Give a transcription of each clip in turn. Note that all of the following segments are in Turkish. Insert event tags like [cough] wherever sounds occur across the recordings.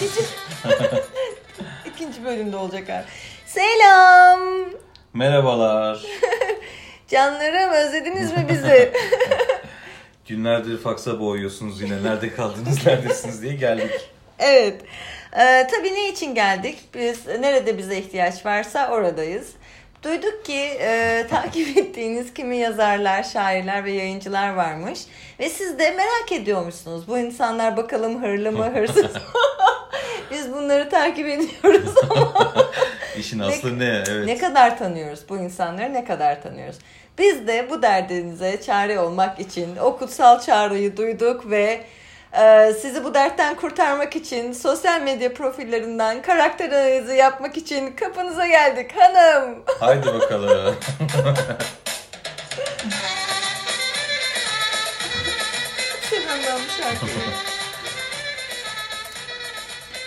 Teşekkürler. [laughs] İkinci bölümde olacak abi. Selam. Merhabalar. [laughs] Canlarım özlediniz mi bizi? [laughs] Günlerdir faksa boğuyorsunuz yine. Nerede kaldınız, neredesiniz diye geldik. evet. Ee, tabii ne için geldik? Biz nerede bize ihtiyaç varsa oradayız. Duyduk ki e, takip ettiğiniz kimi yazarlar, şairler ve yayıncılar varmış. Ve siz de merak ediyormuşsunuz. Bu insanlar bakalım hırlı mı, hırsız mı? Biz bunları takip ediyoruz ama [laughs] İşin aslı ne? Evet. ne kadar tanıyoruz bu insanları ne kadar tanıyoruz. Biz de bu derdinize çare olmak için o kutsal çağrıyı duyduk ve e, sizi bu dertten kurtarmak için sosyal medya profillerinden karakter analizi yapmak için kapınıza geldik hanım. Haydi bakalım. [laughs] Bu şarkıyı.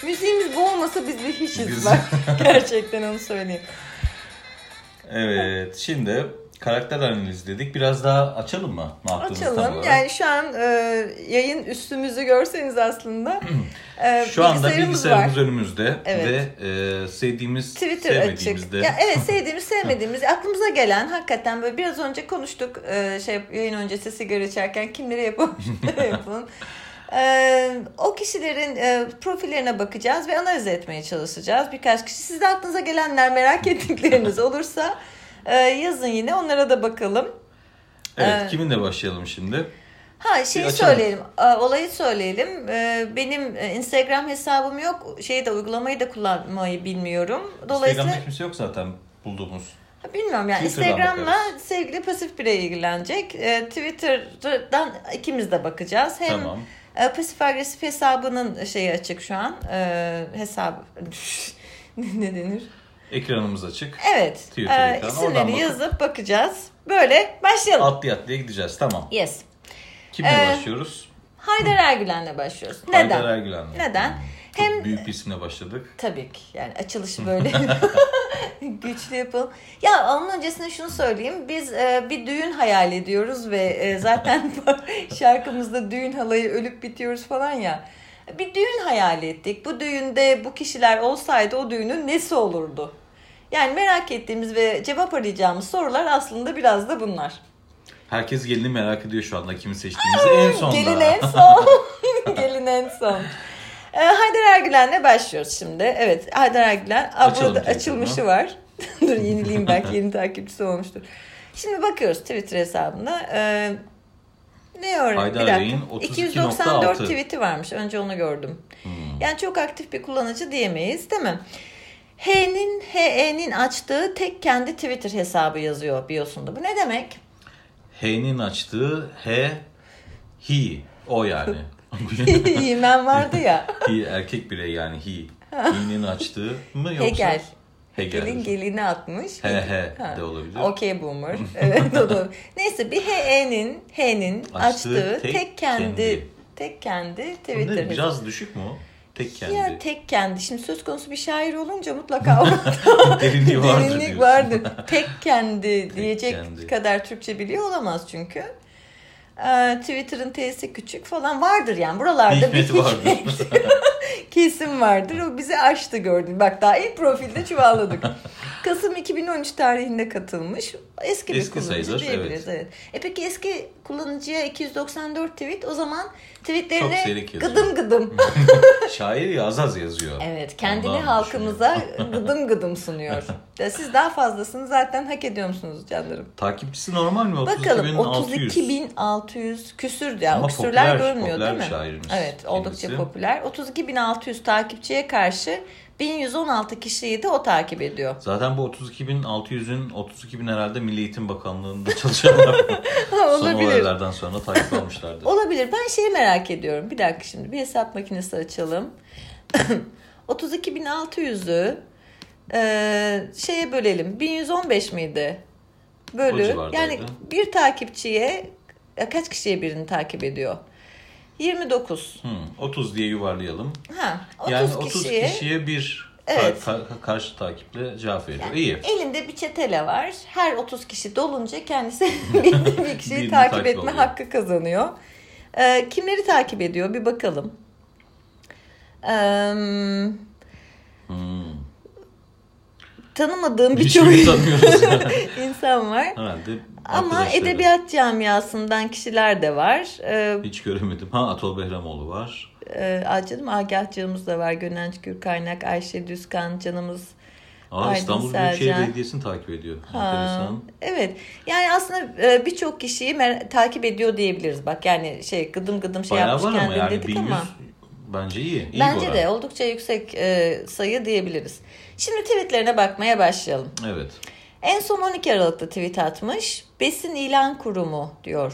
Müziğimiz bu olmasa biz bir hiçiz Biz- bak. [laughs] Gerçekten onu söyleyeyim. Evet. Şimdi karakter analizi dedik. Biraz daha açalım mı? Ne tam Açalım. olarak? Yani şu an e, yayın üstümüzü görseniz aslında [clears throat] e, Şu anda bilgisayarımız var. önümüzde Evet. ve e, sevdiğimiz, Twitter sevmediğimiz açık. de Ya evet [laughs] sevdiğimiz sevmediğimiz aklımıza gelen hakikaten böyle biraz önce konuştuk e, şey yayın öncesi sigara içerken kimleri yapın [laughs] yapın. E, o kişilerin e, profillerine bakacağız ve analiz etmeye çalışacağız. Birkaç kişi siz de aklınıza gelenler merak [laughs] ettikleriniz olursa e, yazın yine onlara da bakalım. Evet, Ee, kiminle başlayalım şimdi? Ha şeyi söyleyelim. e, Olayı söyleyelim. Benim Instagram hesabım yok. Şeyi de uygulamayı da kullanmayı bilmiyorum. Dolayısıyla Instagram'da kimse yok zaten bulduğumuz. Bilmiyorum yani Twitter'dan Instagram'la bakarız. sevgili pasif birey ilgilenecek. Twitter'dan ikimiz de bakacağız. Hem Tamam. E, pasif agresif hesabının şeyi açık şu an. E, hesap [laughs] ne denir? Ekranımız açık. Evet. Twitter E, ekranı. isimleri bakıp- yazıp bakacağız. Böyle başlayalım. Atlaya atlaya gideceğiz. Tamam. Yes. Kimle Ee, başlıyoruz? Haydar Ergülen'le başlıyoruz. Neden? Haydar Ergülen'le. Neden? Çok Hem büyük bir isimle başladık. Tabii ki. Yani açılışı böyle [laughs] [laughs] güçlü yapalım. Ya onun öncesinde şunu söyleyeyim. Biz e, bir düğün hayal ediyoruz ve e, zaten [laughs] şarkımızda düğün halayı ölüp bitiyoruz falan ya. Bir düğün hayal ettik. Bu düğünde bu kişiler olsaydı o düğünün nesi olurdu? Yani merak ettiğimiz ve cevap arayacağımız sorular aslında biraz da bunlar. Herkes gelini merak ediyor şu anda kimi seçtiğimizi en sonda. Gelin en son. Gelin en son. Ee, Haydar Ergülen'le başlıyoruz şimdi. Evet Haydar Ergülen. Aa, burada açılmışı var. [laughs] Dur yenileyim belki yeni takipçisi olmuştur. Şimdi bakıyoruz Twitter hesabında. Ee, ne öğren? Haydar Bir dakika. Bey'in 294 32.6. tweet'i varmış. Önce onu gördüm. Hmm. Yani çok aktif bir kullanıcı diyemeyiz değil mi? H'nin HE'nin açtığı tek kendi Twitter hesabı yazıyor biosunda. Bu ne demek? H'nin açtığı H, he. O yani. [laughs] [laughs] Yemen vardı ya. he erkek birey yani he. He'nin açtığı mı yoksa? Hegel. Hegel. Hegel'in gelini atmış. He he Ha. de olabilir. Okey boomer. [laughs] Evet o da. Neyse bir HE'nin H'nin Açtığı açtığı tek tek, kendi, kendi. tek kendi Twitter'ı. Biraz düşük mü o? Tek kendi. Ya tek kendi. Şimdi söz konusu bir şair olunca mutlaka orada [laughs] Derinliği vardır derinlik vardır. Tek kendi diyecek kendi. kadar Türkçe biliyor olamaz çünkü. Ee, Twitter'ın T'si küçük falan vardır yani buralarda bir Hikmeti vardır. hikmet [laughs] kesim vardır. O bizi aştı gördün. Bak daha ilk profilde çuvalladık. [laughs] Kasım 2013 tarihinde katılmış. Eski bir Eski kullanıcı sayılır, diyebiliriz. Evet. E peki eski kullanıcıya 294 tweet o zaman tweetlerine gıdım gıdım. [laughs] Şair ya az az yazıyor. Evet, kendini Ondan halkımıza [laughs] gıdım gıdım sunuyor. Siz daha fazlasını zaten hak ediyor musunuz canlarım? Takipçisi normal mi? Bakalım 32.600. 32.600 küsür ya. Ama küsürler popüler, görünmüyor popüler değil mi? bir şairimiz Evet, oldukça kendisi. popüler. 32.600 takipçiye karşı 1116 kişiyi de o takip ediyor. Zaten bu 32.600'ün 32.000 herhalde Milli Eğitim Bakanlığı'nda [laughs] çalışanlar. [laughs] Son olaylardan sonra takip almışlardır. [laughs] Olabilir. Ben şeyi merak ediyorum. Bir dakika şimdi bir hesap makinesi açalım. [clears throat] 32.600'ü e, şeye bölelim. 1115 miydi? Bölü. Yani bir takipçiye kaç kişiye birini takip ediyor? 29. Hmm, 30 diye yuvarlayalım. Ha, 30 yani 30 kişiye, kişiye bir Evet. ka- ka- karşı takiple cevap veriyor. İyi. elinde bir çetele var. Her 30 kişi dolunca kendisi [laughs] [laughs] bir, kişiyi takip takip etme alıyor. hakkı kazanıyor. Ee, kimleri takip ediyor bir bakalım. Eee, Hmm. Tanımadığım birçok [laughs] insan var. Herhalde Ama edebiyat camiasından kişiler de var. Ee, Hiç göremedim. Ha Atol Behramoğlu var. e, canım Agahcığımız da var. Gönenç Gürkaynak, Ayşe Düzkan canımız. Aa, Aydın İstanbul Büyükşehir Selcan. Belediyesi'ni takip ediyor. Ha, Enteresan. evet. Yani aslında e, birçok kişiyi takip ediyor diyebiliriz. Bak yani şey gıdım gıdım şey Bayağı yapmış kendim yani dedik 1100 ama. Bence iyi. iyi Bence de oldukça yüksek e, sayı diyebiliriz. Şimdi tweetlerine bakmaya başlayalım. Evet. En son 12 Aralık'ta tweet atmış. Besin ilan kurumu diyor.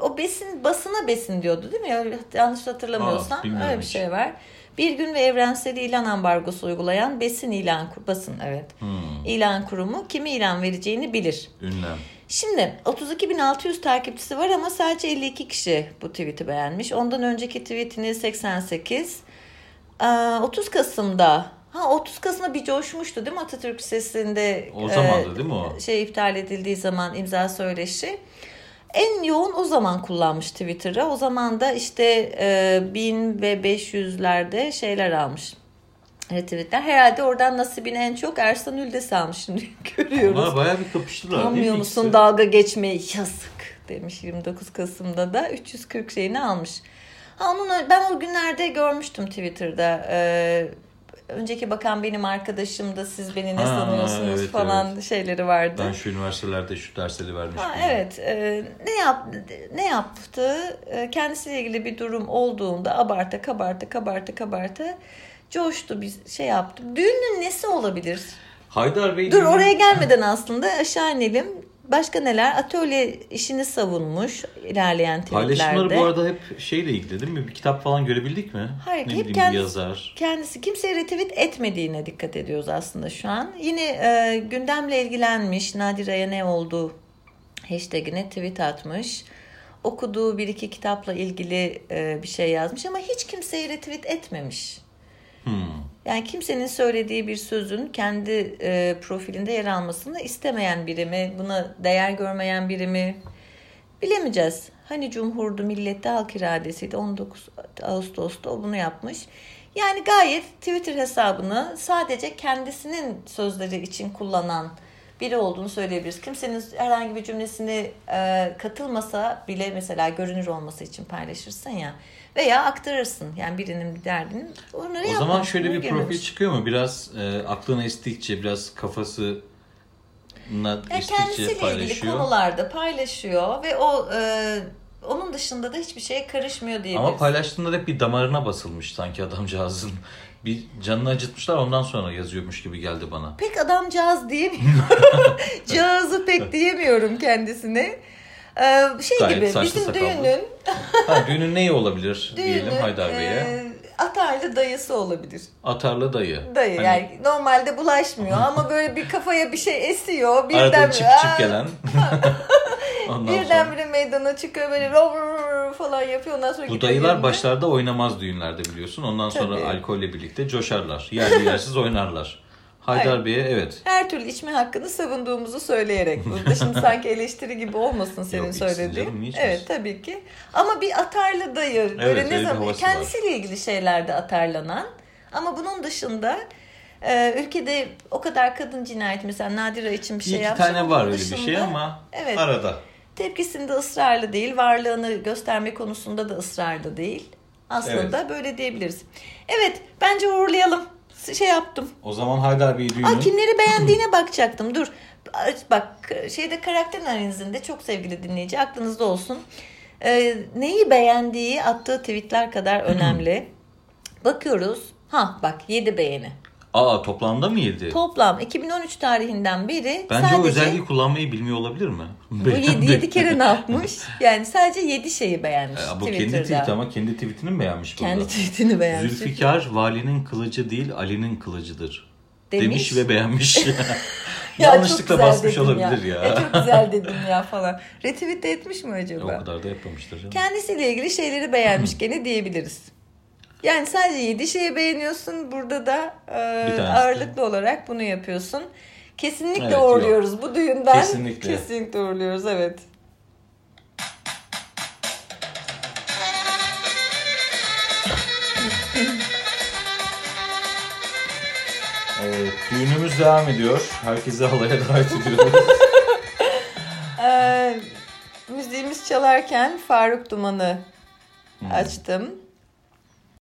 O besin basına besin diyordu değil mi? Yanlış hatırlamıyorsam Aa, öyle bir hiç. şey var. Bir gün ve evrensel ilan ambargosu uygulayan besin ilan basın evet. Hmm. İlan kurumu kimi ilan vereceğini bilir. Ünlem. Şimdi 32.600 takipçisi var ama sadece 52 kişi bu tweet'i beğenmiş. Ondan önceki tweetini 88. Ee, 30 Kasım'da ha 30 Kasım'da bir coşmuştu değil mi Atatürk Lisesi'nde O zamandı değil mi o? şey iptal edildiği zaman imza söyleşi. En yoğun o zaman kullanmış Twitter'ı. O zaman da işte e, 1000 ve 500'lerde şeyler almış. Retweetler. Herhalde oradan nasibini en çok Ersan Üldes almış şimdi [laughs] görüyoruz. Onlar bayağı bir kapıştılar Tanımıyor ikisi? musun dalga geçmeyi yazık demiş 29 Kasım'da da 340 şeyini almış. Ha onun ben o günlerde görmüştüm Twitter'da. Ee, önceki bakan benim arkadaşım da siz beni ne Ha, sanıyorsunuz evet, falan şeyleri vardı. Ben şu üniversitelerde şu dersleri vermiştim. Ha, evet e, ne yap ne yaptı E, kendisiyle ilgili bir durum olduğunda abarta kabarta kabarta kabarta coştu bir şey yaptı. Düğünün nesi olabilir? Haydar Bey Dur oraya gelmeden aslında aşağı inelim. Başka neler? Atölye işini savunmuş ilerleyen Paylaşımları tweetlerde. bu arada hep şeyle ilgili değil mi? Bir kitap falan görebildik mi? Hayır, ne hep bileyim kendisi- yazar. Kendisi kimseye retweet etmediğine dikkat ediyoruz aslında şu an. Yine e, gündemle ilgilenmiş Nadire'ye ne oldu hashtagine tweet atmış. Okuduğu bir iki kitapla ilgili e, bir şey yazmış ama hiç kimseye retweet etmemiş. Yani kimsenin söylediği bir sözün kendi e, profilinde yer almasını istemeyen biri mi, buna değer görmeyen biri mi bilemeyeceğiz. Hani Cumhurdu, millette halk iradesiydi 19 Ağustos'ta o bunu yapmış. Yani gayet Twitter hesabını sadece kendisinin sözleri için kullanan biri olduğunu söyleyebiliriz. Kimsenin herhangi bir cümlesini e, katılmasa bile mesela görünür olması için paylaşırsın ya veya aktarırsın. Yani birinin bir derdini onları O zaman şöyle bir Girmemiş. profil çıkıyor mu? Biraz e, aklına estikçe, biraz kafası estikçe kendisiyle ilgili paylaşıyor. konularda paylaşıyor ve o e, onun dışında da hiçbir şeye karışmıyor diyebiliriz. Ama paylaştığında da hep bir damarına basılmış sanki adamcağızın. Bir canını acıtmışlar ondan sonra yazıyormuş gibi geldi bana. Pek adamcağız diyemiyorum. [laughs] Cağızı pek diyemiyorum kendisine. Ee, şey Gayet gibi bizim sakallı. düğünün, Ha, düğünün neyi olabilir [laughs] diyelim düğünün Haydar Bey'e? e, atarlı dayısı olabilir. Atarlı dayı. Dayı Hani yani normalde bulaşmıyor ama böyle bir kafaya bir şey esiyor. Arada Birden çık çık gelen. [laughs] ondan sonra. Birdenbire meydana çıkıyor böyle rov rov rov falan yapıyor. Ondan sonra Bu dayılar yerine. başlarda oynamaz düğünlerde biliyorsun. Ondan sonra Tabii. alkolle birlikte coşarlar. Yerli yersiz [laughs] oynarlar. Haydar. Bey'e evet. her türlü içme hakkını savunduğumuzu söyleyerek. Burada şimdi [laughs] sanki eleştiri gibi olmasın senin Yok, canım, söylediğin. Evet tabii ki. Ama bir atarlı dayı. Böyle öyle ne bir zaman kendisiyle ilgili şeylerde atarlanan. Ama bunun dışında e, ülkede o kadar kadın cinayeti mesela Nadira için bir Bir şey iki yapmış. tane ama var öyle bir şey dışında ama Evet. arada. Tepkisinde ısrarlı değil. Varlığını gösterme konusunda da ısrarlı değil. Aslında böyle diyebiliriz. Evet bence uğurlayalım. Şey yaptım. O zaman Haydar Bey düğünün Aa, kimleri beğendiğine [laughs] bakacaktım. Dur. Bak şeyde karakter analizinde çok sevgili dinleyici aklınızda olsun. Ee, neyi beğendiği attığı tweetler kadar [clears throat] önemli. Bakıyoruz. Ha bak 7 beğeni. Aa toplamda mı yedi? Toplam 2013 tarihinden beri Bence o sadece özelliği kullanmayı bilmiyor olabilir mi? bu 7, 7 kere ne yapmış? [laughs] Yani sadece 7 şeyi beğenmiş Ya, bu kendi Twitter'da. tweet ama kendi tweetini mi beğenmiş burada? Kendi tweetini beğenmiş. Zülfikar valinin kılıcı değil Ali'nin kılıcıdır. Demiş. Demiş, ve beğenmiş. Ya Yanlışlıkla basmış olabilir ya. ya. çok güzel [laughs] dedim ya falan. Retweet de etmiş mi o acaba? kadar da yapmamıştır canım. Kendisiyle ilgili şeyleri beğenmiş gene diyebiliriz. Yani sadece 7 şeyi beğeniyorsun. Burada da e, ağırlıklı olarak bunu yapıyorsun. Kesinlikle evet, uğurluyoruz yok. bu düğünden. Kesinlikle. Kesinlikle uğurluyoruz evet. Evet, düğünümüz devam ediyor. Herkese halaya davet ediyoruz. ee, [laughs] [laughs] müziğimiz çalarken Faruk Duman'ı açtım.